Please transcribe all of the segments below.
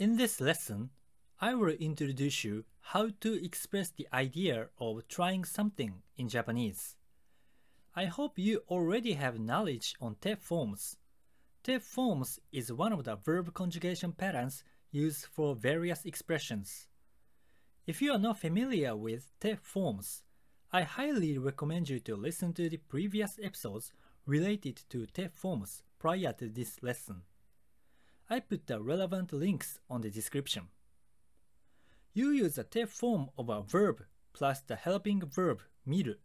In this lesson, I will introduce you how to express the idea of trying something in Japanese. I hope you already have knowledge on te forms. Te forms is one of the verb conjugation patterns used for various expressions. If you are not familiar with te forms, I highly recommend you to listen to the previous episodes related to te forms prior to this lesson. I put the relevant links on the description. You use the te form of a verb plus the helping verb miru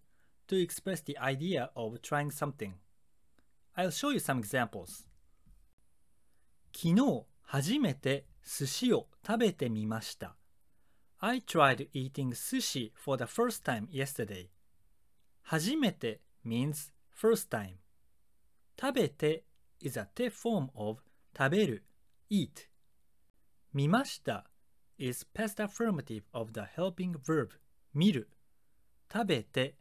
to express the idea of trying something. I'll show you some examples. 昨日初めて寿司を食べてみました。I tried eating sushi for the first time yesterday. 初めて means first time. 食べて is a te form of 食べる eat. 見ました is past affirmative of the helping verb 見る。食べて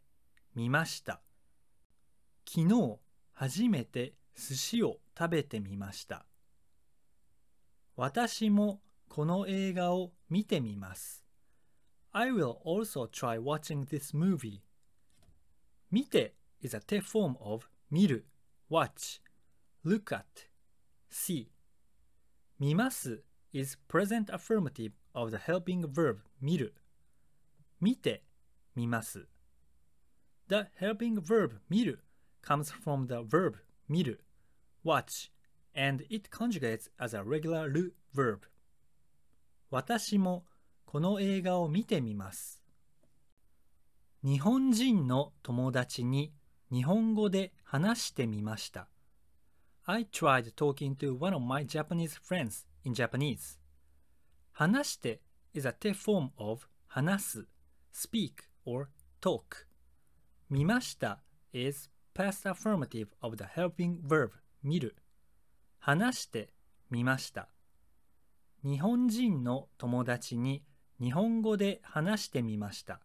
見ました。昨日初めて寿司を食べてみました。私もこの映画を見てみます。I will also try watching this movie. 見て is a te form of 見る watch look at see 見ます is present affirmative of the helping verb 見る見て見ます The helping verb 見る comes from the verb 見る watch and it conjugates as a regular ru verb 私もこの映画を見てみます日本人の友達に日本語で話してみました。I tried talking to one of my Japanese friends in Japanese. 話して is a te form of 話す speak or talk. 見ました is past affirmative of the helping verb 見る。話して見ました。日本人の友達に日本語で話してみました。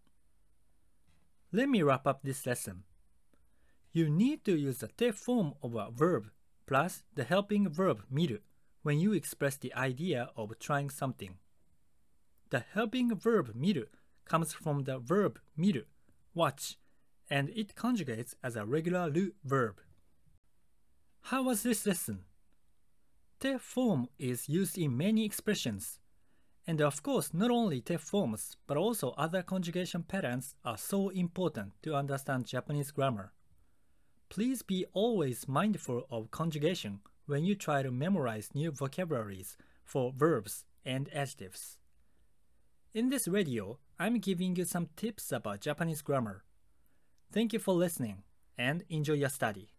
Let me wrap up this lesson. You need to use the te form of a verb plus the helping verb 見る when you express the idea of trying something. The helping verb 見る comes from the verb 見る watch and it conjugates as a regular ru verb. How was this lesson? Te form is used in many expressions. And of course, not only te forms, but also other conjugation patterns are so important to understand Japanese grammar. Please be always mindful of conjugation when you try to memorize new vocabularies for verbs and adjectives. In this radio, I'm giving you some tips about Japanese grammar. Thank you for listening and enjoy your study.